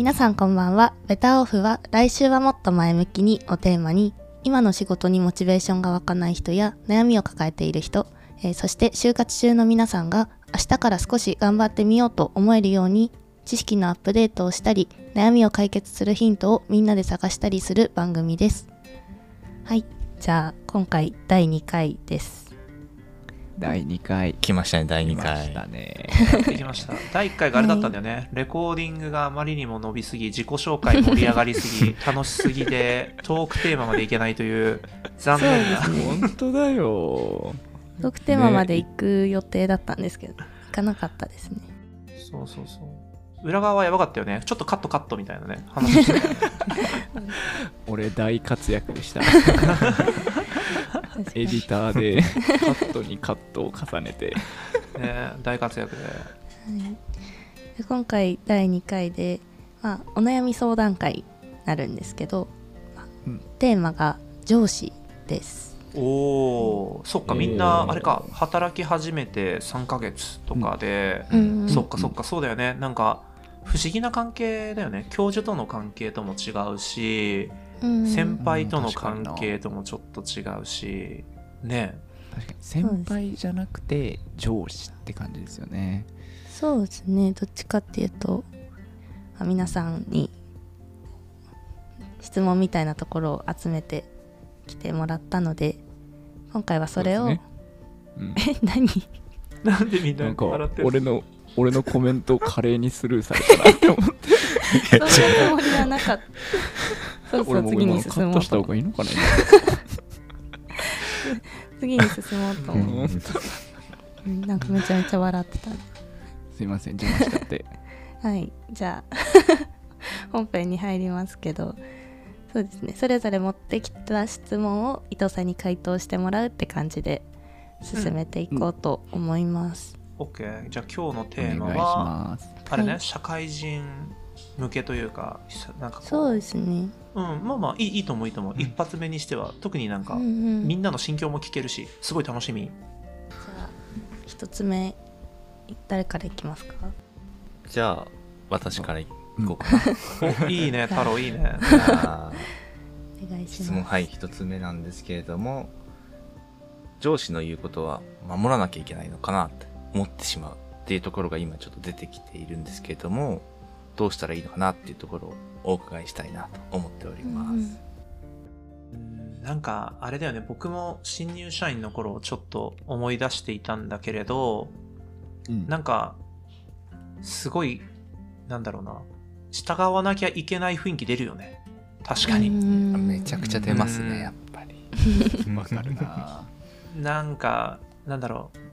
皆さんこんばんは。ベターオフは来週はもっと前向きにをテーマに、今の仕事にモチベーションが湧かない人や悩みを抱えている人、えーそして就活中の皆さんが明日から少し頑張ってみようと思えるように、知識のアップデートをしたり、悩みを解決するヒントをみんなで探したりする番組です。はい。じゃあ、今回第2回です。第2回来ましたね、第2来まし回。たね。できました。第1回があれだったんだよね。レコーディングがあまりにも伸びすぎ、自己紹介盛り上がりすぎ、楽しすぎで、トークテーマまでいけないという、残念な。本当だよ。トークテーマまで行く予定だったんですけど、行かなかったですね。そうそうそう。裏側はやばかったよね。ちょっとカットカットみたいなね、話して。俺大活躍でした。エデにィターで カットにカットを重ねて。ね大活躍で。はいで今回第2回で、まあ、お悩み相談会になるんですけど、まあうんテーマが上司です。おー、そっか、みんなあれか、働き始めて3ヶ月とかで、うんそっかそっか、そうだよね。なんか、不思議な関係だよね。教授との関係とも違うし、うん先輩との関係ともちょっと違うし、ね。確かに先輩じゃなくて上司って感じですよね。そうですね。どっちかっていうと、まあ皆さんに質問みたいなところを集めてきてもらったので今回はそれを、ね。うん。え 何？なんでみんな笑ってる俺の俺のコメントを華麗にスルーされたなって思って。そんなつもりはなかったそうそう次に進もうと。トした方がいいのかな 次に進もうと思う、なんかめちゃめちゃ笑ってた。すいません邪魔しちゃって。はいじゃあ。本編に入りますけど。そうですねそれぞれ持ってきた質問を伊藤さんに回答してもらうって感じで進めていこうと思います、OK じゃあ今日のおテーマ願いしはます。あれね、はい。社会人向けというかさなんかこう。そうですね。うん、まあまあいいいいと思ういいと思う、うん。一発目にしては特になんか、うんうん。みんなの心境も聞けるしすごい楽しみ。じゃあ一つ目誰からいきますか？じゃあ、私からいこうかな。おいいね太郎いいね。お願いし質問、ますはい、一つ目なんですけれども、上司の言うことは守らなきゃいけないのかなって思ってしまうっていうところが今ちょっと出てきているんですけれども、どうしたらいいのかなっていうところをお伺いしたいなと思っております。うん。うんなんかあれだよね。僕も新入社員の頃をちょっと思い出していたんだけれどうん。なんかすごいなんだろうな。従わなきゃいけない雰囲気出るよね。確かに、うん。めちゃくちゃ出ますうん。ね、やっぱり。わかるな。なんかなんだろう。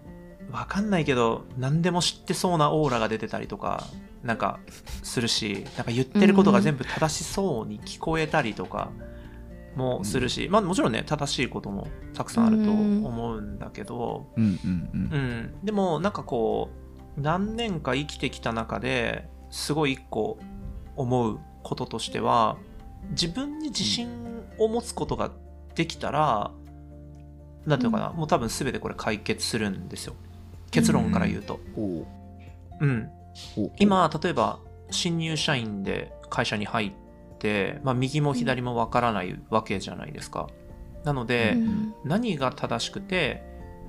わかんないけど何でも知ってそうなオーラが出てたりとかなんかするしなんか言ってることが全部正しそうに聞こえたりとかもするし、まあもちろんね正しいこともたくさんあると思うんだけど、うんうんうん。うん、でもなんかこう何年か生きてきた中ですごい一個思うこととしては自分に自信を持つことができたら、なんていうのかな、もう多分全てこれ解決するんですよ。結論から言うと、ほうん、うほう今例えば新入社員で会社に入って、まあ、右も左もわからないわけじゃないですか。なので、うん。何が正しくて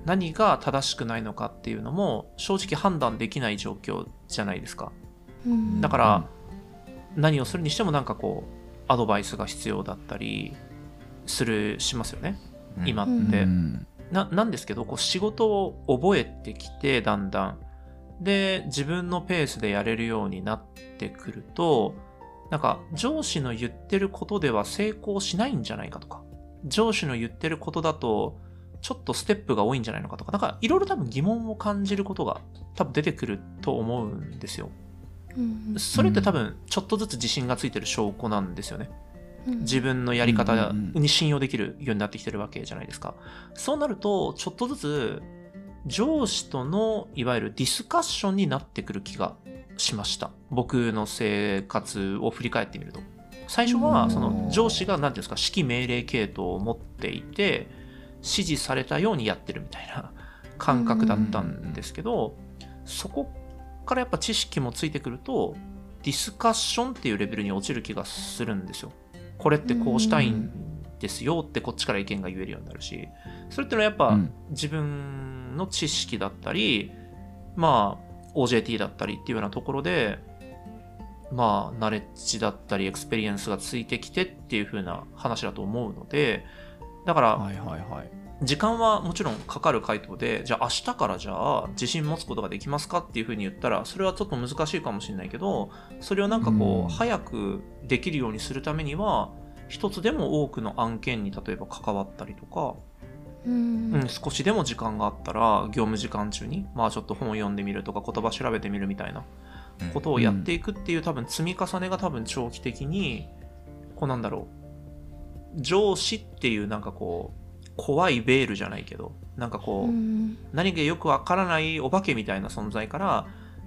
何が正しくないのかっていうのも正直判断できない状況じゃないですか。うん。だから何をするにしてもなんかこうアドバイスが必要だったりするしますよね。今って、うんうん。ななんですけどこう仕事を覚えてきてだんだんで自分のペースでやれるようになってくるとなんか上司の言ってることでは成功しないんじゃないかとか上司の言ってることだとちょっとステップが多いんじゃないのかとかなんかいろいろ多分疑問を感じることが多分出てくると思うんですよ。うんそれって多分ちょっとずつ自信がついてる証拠なんですよね。うん。自分のやり方に信用できるようになってきてるわけじゃないですか。そうなると、ちょっとずつ上司とのいわゆるディスカッションになってくる気がしました。僕の生活を振り返ってみると。最初うんはその上司が何ていうんですか指揮命令系統を持っていて指示されたようにやってるみたいな感覚だったんですけどそこからやっぱ知識もついてくるとディスカッションっていうレベルに落ちる気がするんですよ。これってこうしたいんですよってこっちから意見が言えるようになるし、それってのはやっぱうん。自分の知識だったり、まあ OJT だったりっていうようなところで、まあ knowledge だったり experience がついてきてっていう風な話だと思うので、だからはいはいはい。時間はもちろんかかる回答で、じゃあ明日からじゃあ自信持つことができますかっていうふうに言ったら、それはちょっと難しいかもしれないけど、それをなんかこう、うん。早くできるようにするためには、一つでも多くの案件に例えば関わったりとか、うん。うん、少しでも時間があったら、業務時間中に、まあちょっと本を読んでみるとか、言葉調べてみるみたいなうん。ことをやっていくっていう多分積み重ねが多分長期的に、こうなんだろう、上司っていうなんかこう、怖いベールじゃないけど、なんかこう、うん。何かよくわからないお化けみたいな存在から、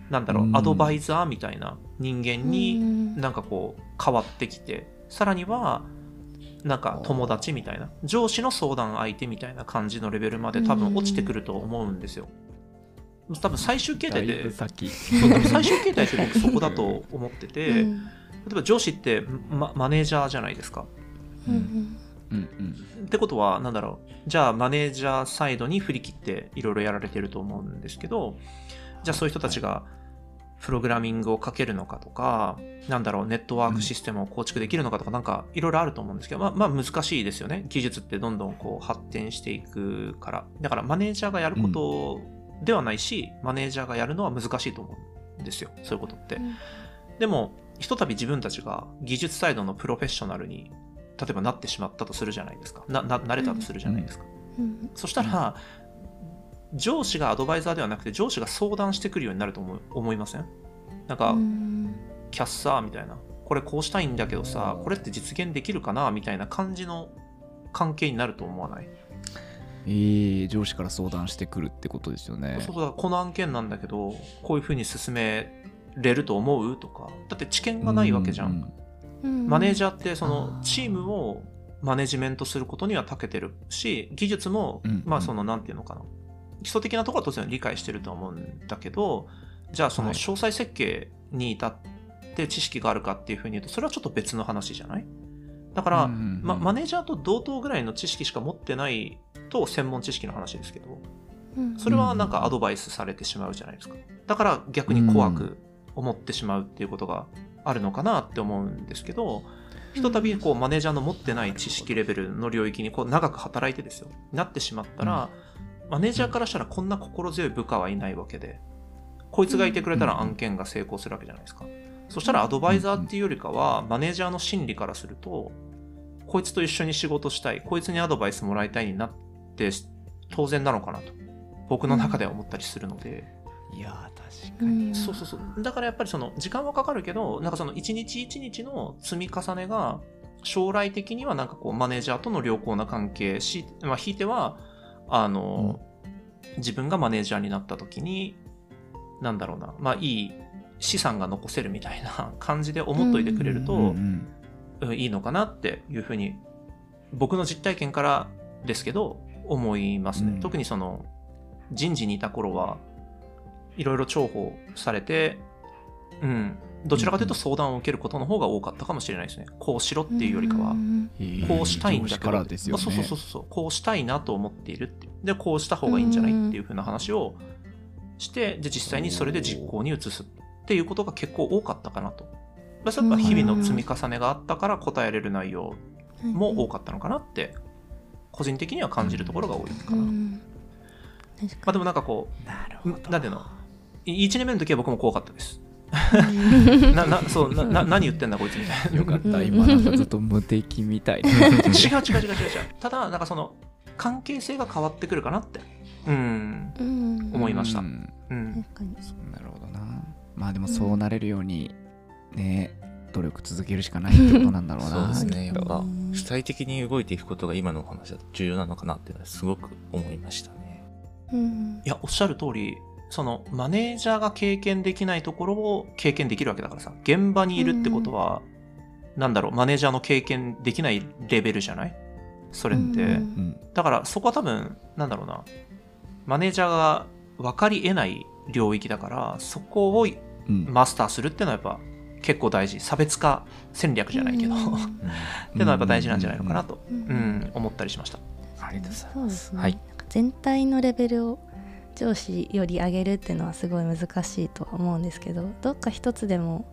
なんだろう、うん。アドバイザーみたいな人間にうん。なんかこう変わってきて、さらには、なんか友達みたいな、上司の相談相手みたいな感じのレベルまで多分落ちてくると思うんですよ。多分最終形態で最終形態って僕そこだと思ってて、例うんえば上司ってママネージャーじゃないですか。うんうんうんってことは、なんだろう。じゃあ、マネージャーサイドに振り切っていろいろやられてると思うんですけど、じゃあそういう人たちがプログラミングをかけるのかとか、なんだろう、ネットワークシステムを構築できるのかとか、なんかいろいろあると思うんですけど、まあ、まあ難しいですよね。技術ってどんどんこう発展していくから。だからマネージャーがやることではないし、マネージャーがやるのは難しいと思うんですよ。そういうことって。でも、ひとたび自分たちが技術サイドのプロフェッショナルに、例えばなってしまったとするじゃないですか。な、な、慣れたとするじゃないですか。うんそしたら、上司がアドバイザーではなくて、上司が相談してくるようになると思う思いません？なんか、うん。キャッサーみたいな。これこうしたいんだけどさ、これって実現できるかな？みたいな感じの関係になると思わない、えー、上司から相談してくるってことですよね。そうだこの案件なんだけど、こういうふうに進めれると思うとか。だって知見がないわけじゃん。うんマネージャーってそあのー。チームをマネジメントすることには長けてるし技術もうん。まあそのなんていうのかな基礎的なところは当然理解してるとは思うんだけどじゃあそのはい。詳細設計に至って知識があるかっていうふうに言うとそれはちょっと別の話じゃない？だから、うんうんうん。ま、マネージャーと同等ぐらいの知識しか持ってないと専門知識の話ですけどうんそれはなんかアドバイスされてしまうじゃないですか。だから逆に怖く思ってしまうっていうことがあるのかなって思うんですけどひとたびこうマネージャーの持ってない知識レベルの領域にこう長く働いてですよ。なってしまったら、マネージャーからしたらこんな心強い部下はいないわけでこいつがいてくれたら案件が成功するわけじゃないですか、そしたらアドバイザーっていうよりかはマネージャーの心理からするとこいつと一緒に仕事したいこいつにアドバイスもらいたいになって当然なのかなと僕の中では思ったりするので、いやー確かに、うん。そうそうそう。だからやっぱりその時間はかかるけどなんかその一日一日の積み重ねが将来的にはなんかこうマネージャーとの良好な関係し、まあ、ひいてはあの、自分がマネージャーになった時になんだろうな。まあいい資産が残せるみたいな 感じで思っといてくれると、うんうん。うんいいのかなっていうふうに僕の実体験からですけど思いますね、うん。特にその人事にいた頃はいろいろ重宝されてうんどちらかというと相談を受けることの方が多かったかもしれないですね。こうしろっていうよりかは、こうしたいんだからですよねそうそうそうそう。こうしたいなと思っているってでこうした方がいいんじゃないっていうふうな話をしてで実際にそれで実行に移すっていうことが結構多かったかなと。まあそれは日々の積み重ねがあったから答えれる内容も多かったのかなって個人的には感じるところが多いかな。まあでもなんかこなるう、なんていうの ?1 年目の時は僕も怖かったです。な、な、そう、な、な何言ってんだこいつみたいな。よかった今なんかずっと無敵みたいな違う違う違う違う違う。ただ、なんかその、関係性が変わってくるかなって。うん。にうん思いましたうんうん。確かになるほどなまあでもそうなれるようにね努力続けるしかないってことなんだろうな そうですね。やきっぱうん、主体的に動いていくことが今のお話だと重要なのかなっていうのはすごく思いましたね。うんいや、おっしゃる通り、その、マネージャーが経験できないところを経験できるわけだからさ、現場にいるってことは、なんだろう、マネージャーの経験できないレベルじゃない？それって。だから、そこは多分、なんだろうな、マネージャーが分かり得ない領域だから、そこをうん。マスターするっていうのはやっぱ結構大事。差別化戦略じゃないけど、うん。っていうのはやっぱ大事なんじゃないのかなと、思ったりしました。ありがとうございまですすね、はい全体のレベルを上司より上げるっていうのはすごい難しいとは思うんですけどどっか一つでも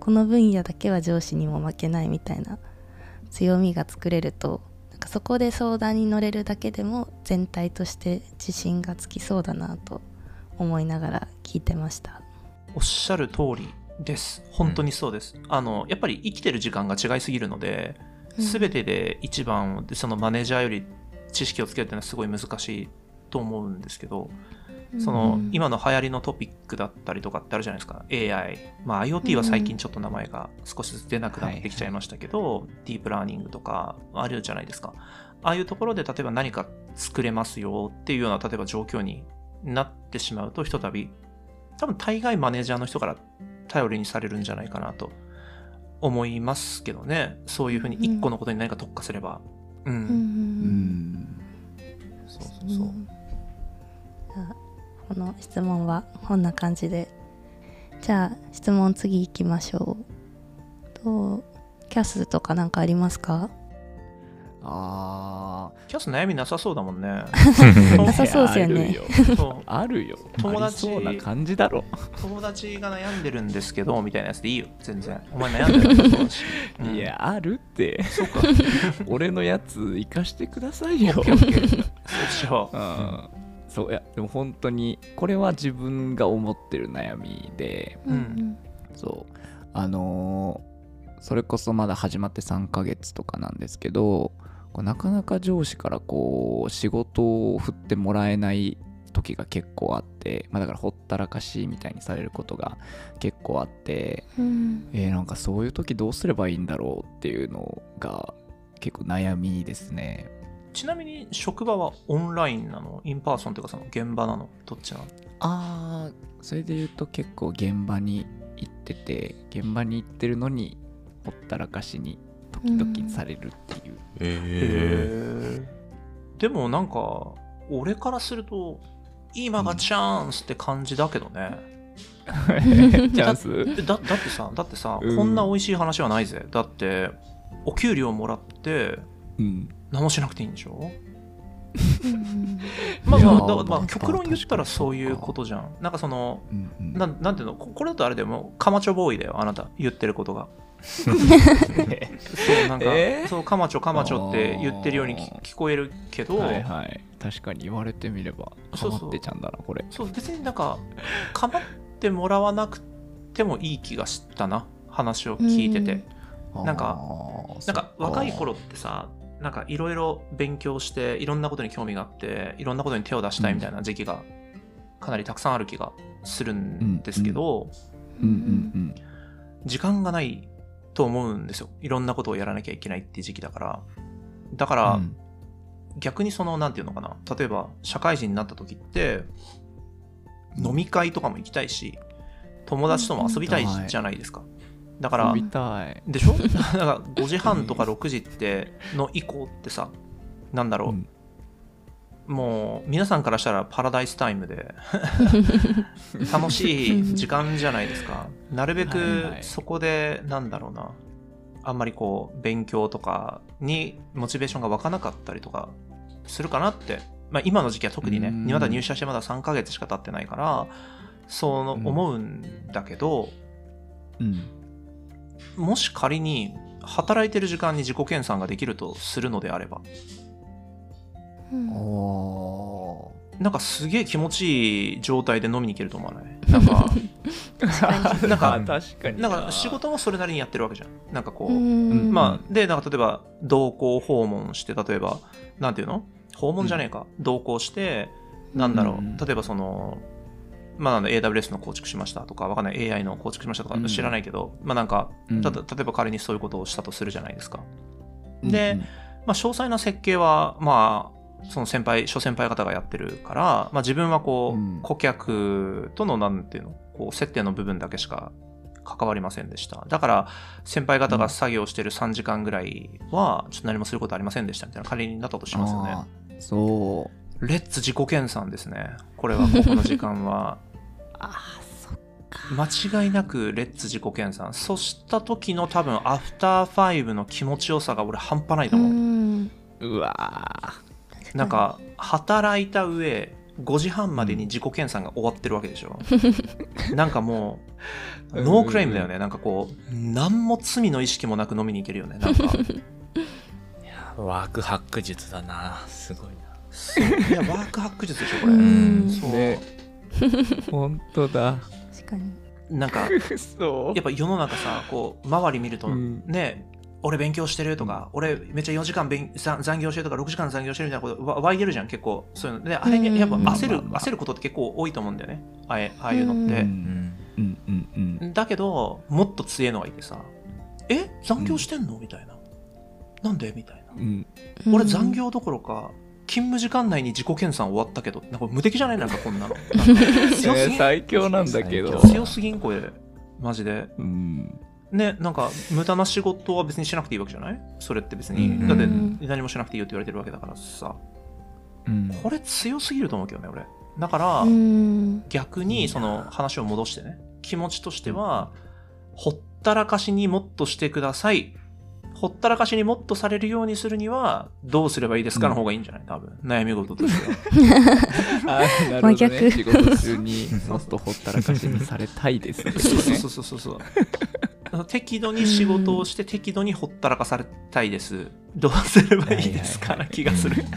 この分野だけは上司にも負けないみたいな強みが作れるとなんかそこで相談に乗れるだけでも全体として自信がつきそうだなと思いながら聞いてました。おっしゃる通りです。本当にそうです、あのやっぱり生きてる時間が違いすぎるのでうん。全てで一番でそのマネージャーより知識をつけるっていうのはすごい難しいと思うんですけどそのうん今の流行りのトピックだったりとかってあるじゃないですか。AI、まあ、IoT は最近ちょっと名前が少しずつ出なくなってきちゃいましたけど、ディープラーニングとかあるじゃないですか。ああいうところで例えば何か作れますよっていうような例えば状況になってしまうとひとたび多分大概マネージャーの人から頼りにされるんじゃないかなと思いますけどね。そういうふうに一個のことに何か特化すれば。うん、うんそうそうそう、この質問はこんな感じで。じゃあ質問次行きましょう。とキャスとかなんかありますか？あキャス悩みなさそうだもんね。ー なさそうですよね。あるよ。そう。あるよ。友達そうな感じだろ。友達が悩んでるんですけどみたいなやつでいいよ。全然。お前悩んでるんだし、うん。いやあるって。そうか。俺のやつ生かしてくださいよ。オッケーオッケー。そうしよう。うんそういやでも本当にこれは自分が思ってる悩みでうん。そう。あのーそれこそまだ始まって3ヶ月とかなんですけどこうなかなか上司からこう仕事を振ってもらえない時が結構あって、まあ、だからほったらかしみたいにされることが結構あってうん。えーなんかそういう時どうすればいいんだろうっていうのが結構悩みですねちなみに職場はオンラインなの？ In person というかその現場なの？どっちなの？あーそれで言うと結構現場に行ってて現場に行ってるのにほったらかしに時々されるっていう、えでもなんか俺からすると今がチャンスって感じだけどね、チャンス？えだだってさだってさ、うん。こんな美味しい話はないぜ。だってお給料もらってうん何もしなくていいんでしょ？うん。まあまあ極論言ったらそういうことじゃん。なんかそのうんうん。なんなんていうの？ここれだとあれでもカマチョボーイだよあなた。言ってることが。そうなんか、えー？そうカマチョカマチョって言ってるように聞聞こえるけど、はいはい。確かに言われてみればかそうそう。まってちゃんだなこれ。そう別になんかかまってもらわなくてもいい気がしたな話を聞いてて、なんかなんか。若い頃ってさなんかいろいろ勉強していろんなことに興味があっていろんなことに手を出したいみたいな時期がかなりたくさんある気がするんですけど、うんうん時間がないと思うんですよ。いろんなことをやらなきゃいけないっていう時期だから。だから、うん。逆にそのなんていうのかな。例えば社会人になった時って飲み会とかも行きたいし友達とも遊びたいうんじゃないですか。だから飛びたい。でしょ？だから5時半とか6時っての以降ってさなんだろう、うん。もう皆さんからしたらパラダイスタイムで 楽しい時間じゃないですか。なるべはいくはい。そこでなんだろうな。あんまりこう勉強とかにモチベーションが湧かなかったりとかするかなって、まあ、今の時期は特にねうん。まだ入社してまだ3ヶ月しか経ってないからそう思うんだけど、うんもし仮に働いてる時間に自己研鑽ができるとするのであれば。うん。おなんかすげえ気持ちいい状態で飲みに行けると思わない？なんか。ーなんか確かにな。んか仕事もそれなりにやってるわけじゃん。なんかこう、うん。まあでなんか例えば同行訪問して例えばなんていうの？訪問じゃねえか、同行してなんだろう、うん。例えばそのまあ、なんだ AWS の構築しましたとか、わかんない AI の構築しましたとかうん知らないけど、まあなんか、うん例えば仮にそういうことをしたとするじゃないですか。うんでまあ、詳細な設計は、まあ、その先輩、諸先輩方がやってるから、まあ、自分はこう、うん顧客との、なんていうの、こう、接点の部分だけしか関わりませんでした。だから、先輩方が作業してる3時間ぐらいは、ちょっと何もすることありませんでしたみたいな仮になったとしますよね。そうレッツ自己研鑽ですね。これは、ここの時間は。あーそっ間違いなくレッツ自己研鑽。そうした時の多分アフターファイブの気持ちよさが俺半端ないとう思う、ん。うわなんか働いた上5時半までに自己研鑽が終わってるわけでしょ。なんかもうノークレームだよね。なんかこう何も罪の意識もなく飲みに行けるよね。なんか。ワークハック術だな。すごいな。そう。いやワークハック術でしょこれ、うん。そう、ね 本当だ。確かに。なんかそうやっぱ世の中さこう周り見ると、うん。ね俺勉強してるとか、俺めっちゃ4時間勉残残業してるとか6時間残業してるみたいなことわ湧いてるじゃん結構。そういうの。であれにやっぱうん。焦る、焦ることって結構多いと思うんだよね。あえああいうのって、うん。うん。うん。うん。うん。だけどもっと強いのがいてさえ？残業してんの？みたいななんで？みたいな。うん俺残業どころか勤務時間内に自己研鑽終わったけどなんか無敵じゃない？なんかこんなの。強すぎんね最強なんだけど。最強。強すぎんこれ。マジで。うん。ね、なんか無駄な仕事は別にしなくていいわけじゃない？それって別に、うんだって何もしなくていいよって言われてるわけだからさ。うん。これ強すぎると思うけどね俺。だから、うん。逆にその話を戻してね。気持ちとしてはほったらかしにもっとしてくださいほったらかしにもっとされるようにするにはどうすればいいですかの方がいいんじゃない？多分。悩み事としては。あーなるほど真逆。ね仕事中に もっとほったらかしにされたいですそうそうそうそうそう。適度に仕事をして適度にほったらかされたいです。どうすればいいですか？ない気がする。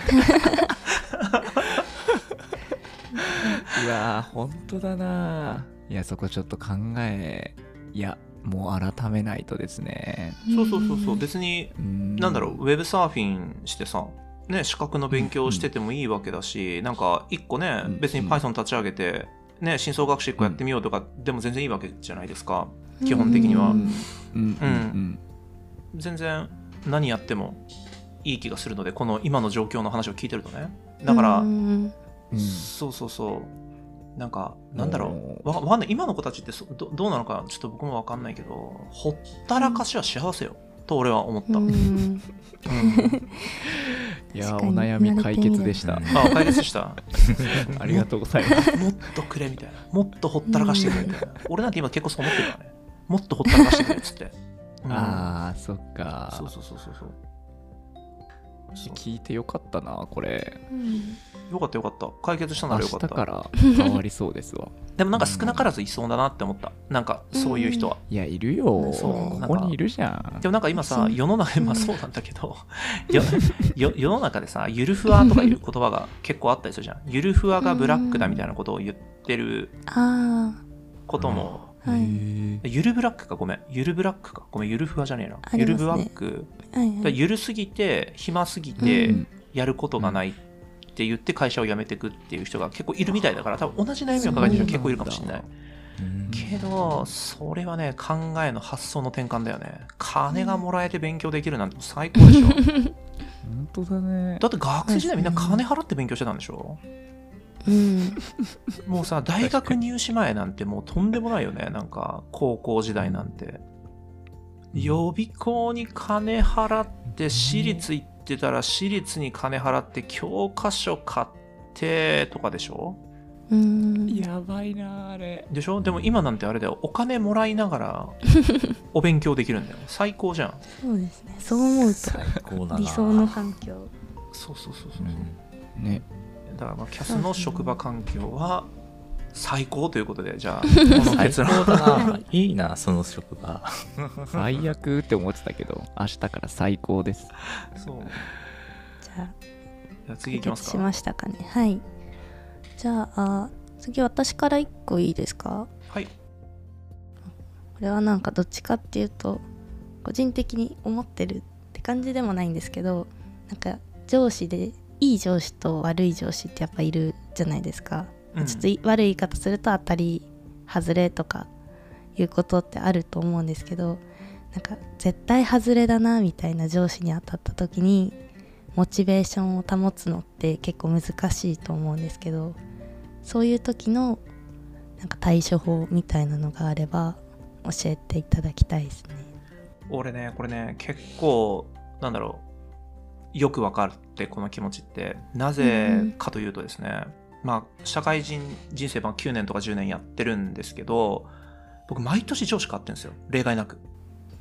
うわー本当だないやそこちょっと考えいやもう改めないとですね。そうそうそうそう。別にうん。なんだろう。ウェブサーフィンしてさね資格の勉強をしててもいいわけだし、なんか一個ねうん。別に Python 立ち上げてね深層学習一個やってみようとかでも全然いいわけじゃないですか。基本的には。うん。うん。うん。全然何やってもいい気がするのでこの今の状況の話を聞いてるとね。だから、うん。うん。そうそうそうなんかなんだろおうわわかんない。今の子たちってそどどうなのかちょっと僕もわかんないけどほったらかしは幸せよ。と俺は思った、いやお悩み解決でした。うんあ解決した。ありがとうございます。もっとくれみたいな。もっとほったらかしてくれみたいな。俺なんて今結構そう思ってるからね。もっとほったらかしてくれっつって、うん。あーそっか。そうそうそうそうそう聞いてよかったなこれ。うん。よかったよかった。解決したな明らよかった。日から変わりそうですわ。でもなんか少なからずいそうだなって思った。なんかそういう人は、いやいるよ。そうここにいるじゃん。でもなんか今さ世の中まあそうなんだけど よよ世の中でさゆるふわとかいう言葉が結構あったりするじゃん。ゆるふわがブラックだみたいなことを言ってるあこともあはい。ゆるブラックか？ごめん。ゆるブラックか？ごめん。ゆるふわじゃねえな、ね。ゆるブラック。はいはい。ゆるすぎて暇すぎうてうん。やることがないって言って会社を辞めていくっていう人が結構いるみたいだから多分同じ悩みを抱えてる人結構いるかもしれない。けどそれはね考えの発想の転換だよね。金がもらえて勉強できるなんて最高でしょ。本当だね。だって学生時代みんな金払って勉強してたんでしょ？うん。もうさ大学入試前なんてもうとんでもないよね。なんか高校時代なんて。予備校に金払って私立行ってたら私立に金払って教科書買ってとかでしょ？うん。やばいなあれ。でしょ？でも今なんてあれだよ。お金もらいながら お勉強できるんだよ。最高じゃん。そうですね。そう思うと最高だな。理想の環境。そうそうそうそう。う、ん。ねだ。からまあキャスの職場環境は最高ということでじゃあ この最結論。高だな。いいな、その職場。最悪って思ってたけど明日から最高です。そう。じゃあじゃあ次いきますか。しましたかね。はい。じゃあ次私から1個いいですか？はい。これはなんかどっちかっていうと個人的に思ってるって感じでもないんですけどなんか上司でいい上司と悪い上司ってやっぱいるじゃないですか、うん。ちょっとい悪い言い方すると当たり外れとかいうことってあると思うんですけどなんか絶対外れだなみたいな上司に当たった時にモチベーションを保つのって結構難しいと思うんですけどそういう時のなんか対処法みたいなのがあれば教えていただきたいですね。俺ねこれね結構なんだろうよくわかるってこの気持ちって。なぜかというとですね、まあ社会人人生まあ9年とか10年やってるんですけど僕毎年上司変わってるんですよ。例外なく。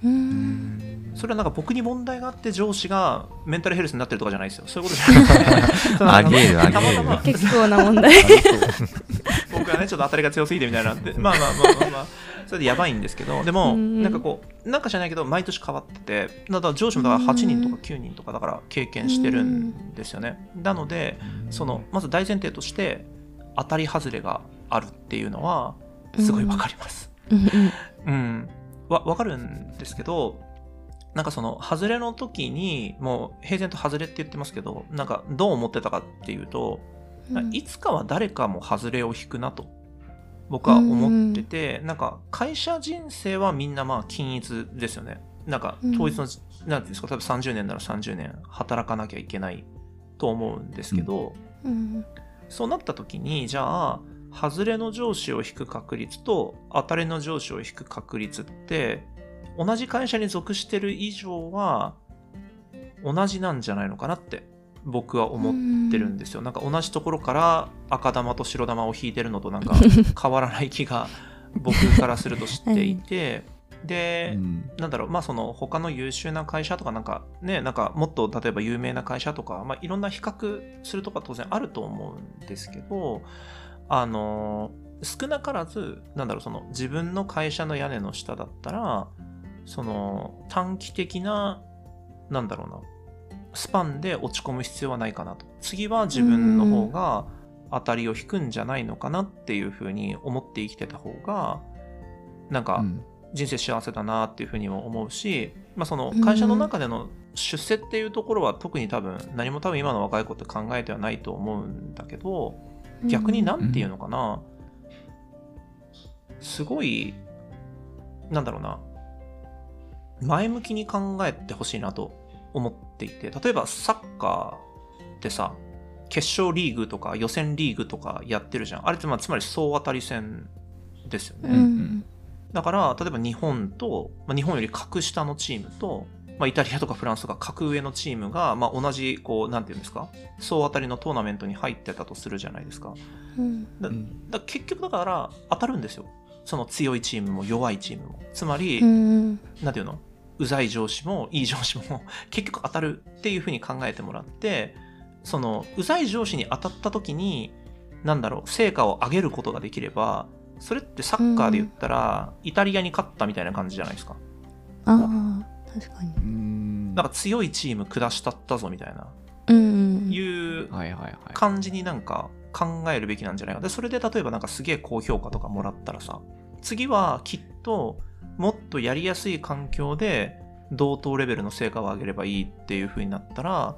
うん。それはなんか僕に問題があって上司がメンタルヘルスになってるとかじゃないですよ。そういうことじゃない。ですありえるありえる。たまたま。結構な問題僕はねちょっと当たりが強すぎてみたいなで まあまあまあまあまあ。それでやばいんですけどでもうんなんかこうなんかじゃないけど毎年変わっててだから上司もだから8人とか9人とかだから経験してるんですよね。なのでそのまず大前提として当たり外れがあるっていうのはすごいわかります。うん。わわかるんですけどなんかその外れの時にもう平然と外れって言ってますけどなんかどう思ってたかっていうとうんいつかは誰かも外れを引くなと僕は思ってて、なんか会社人生はみんなまあ均一ですよね。なんかうん。統一の、なんていうんですか、例えば30年なら30年働かなきゃいけないと思うんですけど、うん。そうなった時に、じゃあ、外れの上司を引く確率と当たりの上司を引く確率って、同じ会社に属してる以上は同じなんじゃないのかなって僕は思ってるんですよ。なんか同じところから赤玉と白玉を引いてるのとなんか 変わらない気が僕からするとしていて、で、うん。なんだろう、まあその他の優秀な会社とかなんかね、なんかもっと例えば有名な会社とか、まあいろんな比較するとか当然あると思うんですけど、あの、少なからず、なんだろう、その自分の会社の屋根の下だったら、その短期的な、なんだろうな、スパンで落ち込む必要はないかなと。次は自分の方が当たりを引くんじゃないのかなっていうふうに思って生きてた方が、なんか、うん。人生幸せだなっていうふうにも思うし、まあ、その会社の中での出世っていうところは特に多分何も多分今の若い子って考えてはないと思うんだけど逆になんていうのかな、すごいなんだろうな。前向きに考えてほしいなと思っていて例えばサッカーってさ決勝リーグとか予選リーグとかやってるじゃん。あれってまあつまり総当たり戦ですよね、うんだから、例えば日本と、まあ、日本より格下のチームと、まあ、イタリアとかフランスとか格上のチームが、まあ、同じ、こう、なんていうんですか、総当たりのトーナメントに入ってたとするじゃないですか。うん。だうん。だ結局だから、当たるんですよ。その強いチームも弱いチームも。つまり、うん。なんていうの？うざい上司もいい上司も 結局当たるっていうふうに考えてもらって、その、うざい上司に当たった時に、なんだろう、成果を上げることができれば、それってサッカーで言ったら、イタリアに勝ったみたいな感じじゃないですか。ああ確かに。うん。なんか強いチーム下したったぞみたいな、うんいう感じになんか考えるべきなんじゃないか。で、それで例えばなんかすげえ高評価とかもらったらさ、次はきっともっとやりやすい環境で同等レベルの成果を上げればいいっていう風になったら、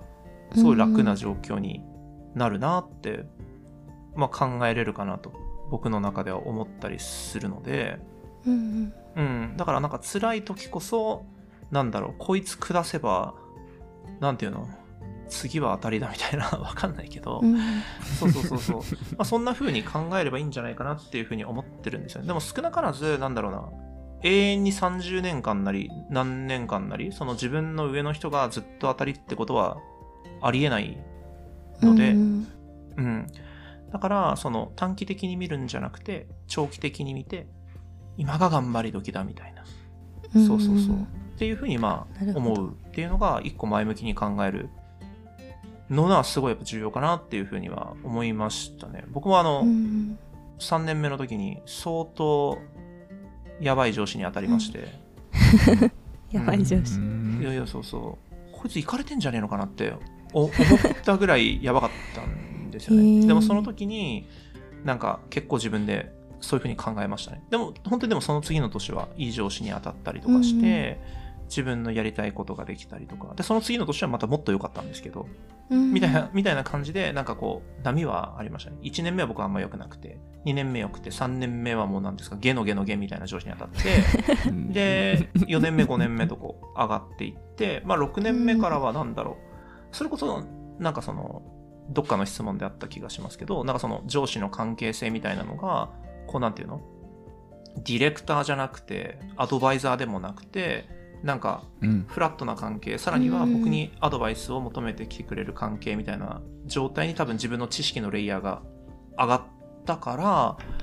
すごい楽な状況になるなって、まあ考えれるかなと僕の中では思ったりするので、うん。うん、だからなんか辛い時こそ、なんだろう、こいつ下せば、なんていうの次は当たりだみたいな、わかんないけど、うん。そうそうそうそう。まあそんな風に考えればいいんじゃないかなっていう風に思ってるんですよね。でも少なからず、なんだろうな、永遠に30年間なり、何年間なり、その自分の上の人がずっと当たりってことはありえないので、うんうん。だから、その短期的に見るんじゃなくて、長期的に見て、今が頑張り時だみたいな。そうそうそう。っていうふうにまあ思うっていうのが一個前向きに考えるのはすごいやっぱ重要かなっていうふうには思いましたね。僕もあの、うん3年目の時に相当やばい上司に当たりまして、やばい上司。いやいやそうそう、こいつ行かれてんじゃねえのかなってお思ったぐらいやばかったんですよへね。ー。でもその時になんか結構自分でそういうふうに考えましたね。でも本当にでもその次の年はいい上司に当たったりとかして、自分のやりたいことができたりとか、で、その次の年はまたもっと良かったんですけど、みたいな、みたいな感じで、なんかこう、波はありましたね。1年目は僕はあんま良くなくて、2年目良くて、3年目はもうなんですか、ゲのゲのゲみたいな上司に当たって、うん。で、4年目、5年目とこう上がっていって、まあ6年目からはなんだろう、それこそ、なんかその、どっかの質問であった気がしますけど、なんかその上司の関係性みたいなのが、こうなんていうの？ディレクターじゃなくて、アドバイザーでもなくて、なんかうん。フラットな関係、さらには僕にアドバイスを求めてきてくれる関係みたいな状態に多分自分の知識のレイヤーが上がったか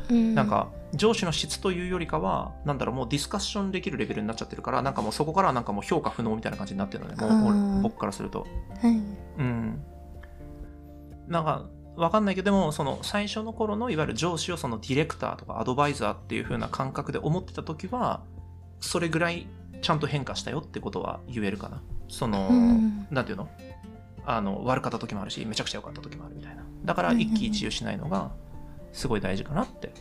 ら、なんか上司の質というよりかは、なんだろう、もうディスカッションできるレベルになっちゃってるから、なんかもうそこからはなんかもう評価不能みたいな感じになってるのね、もう僕からすると。はい。うん。なんか、わかんないけど、でも、その最初の頃のいわゆる上司をそのディレクターとかアドバイザーっていう風な感覚で思ってた時は、それぐらいちゃんと変化したよってことは言えるかな。その、うんなんていうの？あの、悪かった時もあるし、めちゃくちゃ良かった時もあるみたいな。だから、一喜一憂しないのが、すごい大事かなって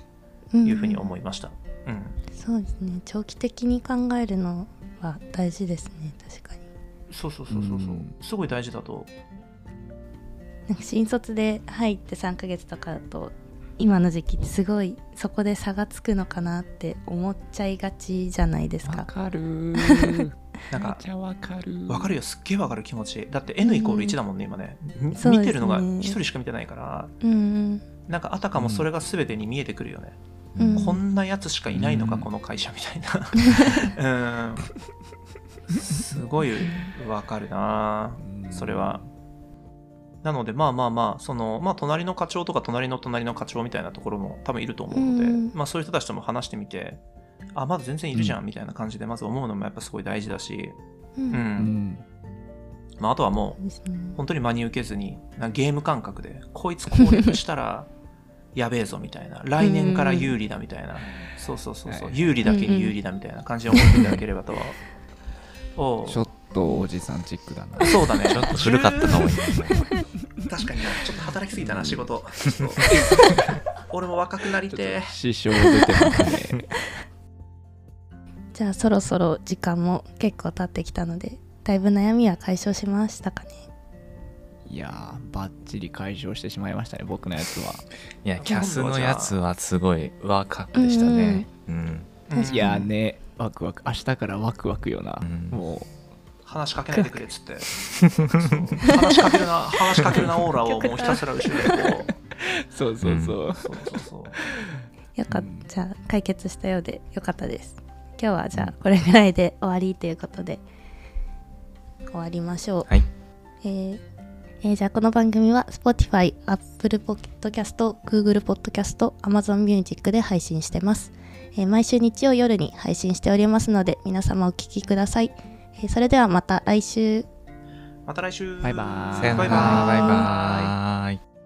いうふうに思いました。うん。そうですね長期的に考えるのは大事ですね確かにそうそうそうそうそううんすごい大事だと。なんか新卒で入って3ヶ月とかだと今の時期ってすごいそこで差がつくのかなって思っちゃいがちじゃないですか？わかるー なんかめちゃわかるわかるよ、すっげえわかる気持ち。だって N イコール1だもんね、今ね。みそうですね見てるのが1人しか見てないから、うんうんなんかあたかもそれが全てに見えてくるよね。うんこんなやつしかいないのか、うんこの会社みたいな。うん。すごいわかるなうんそれは。なので、まあまあまあ、その、まあ、隣の課長とか隣の隣の課長みたいなところも多分いると思うので、うんまあそういう人たちとも話してみて、あ、まだ全然いるじゃんみたいな感じでまず思うのもやっぱすごい大事だし、ううん。ん。うん。まあ、あとはもう、本当に真に受けずになゲーム感覚でこいつ攻略したら やべえぞみたいな来年から有利だみたいなそうそうそうそうはい有利だけに有利だみたいな感じで思っていただければと おう。ちょっとおじさんチックだな。そうだね。ちょっと古かったかも。確かにな。ちょっと働きすぎたな仕事。俺も若くなりて支障出てますね。じゃあそろそろ時間も結構経ってきたのでだいぶ悩みは解消しましたかね？いやーバッチリ解消してしまいましたね僕のやつは。いやキャスのやつはすごいワクワクでしたね。うん。うん。いやーねワクワク。明日からワクワクよな、うん。も話しかけないでくれっつって。話しかけるな話しかけるなオーラをもうひたすら後ろでこう。うそうそう。そう、そうそうそう。よかっうん。じゃあ解決したようでよかったです。今日はじゃあこれぐらいで終わりということで。終わりましょう。はい。えーえーじゃあこの番組は Spotify、Apple Podcast、Google Podcast、Amazon Music で配信してます、えー毎週日曜夜に配信しておりますので皆様お聞きください、えーそれではまた来週。また来週。バイバーイ。バイバーイ。バイバーイ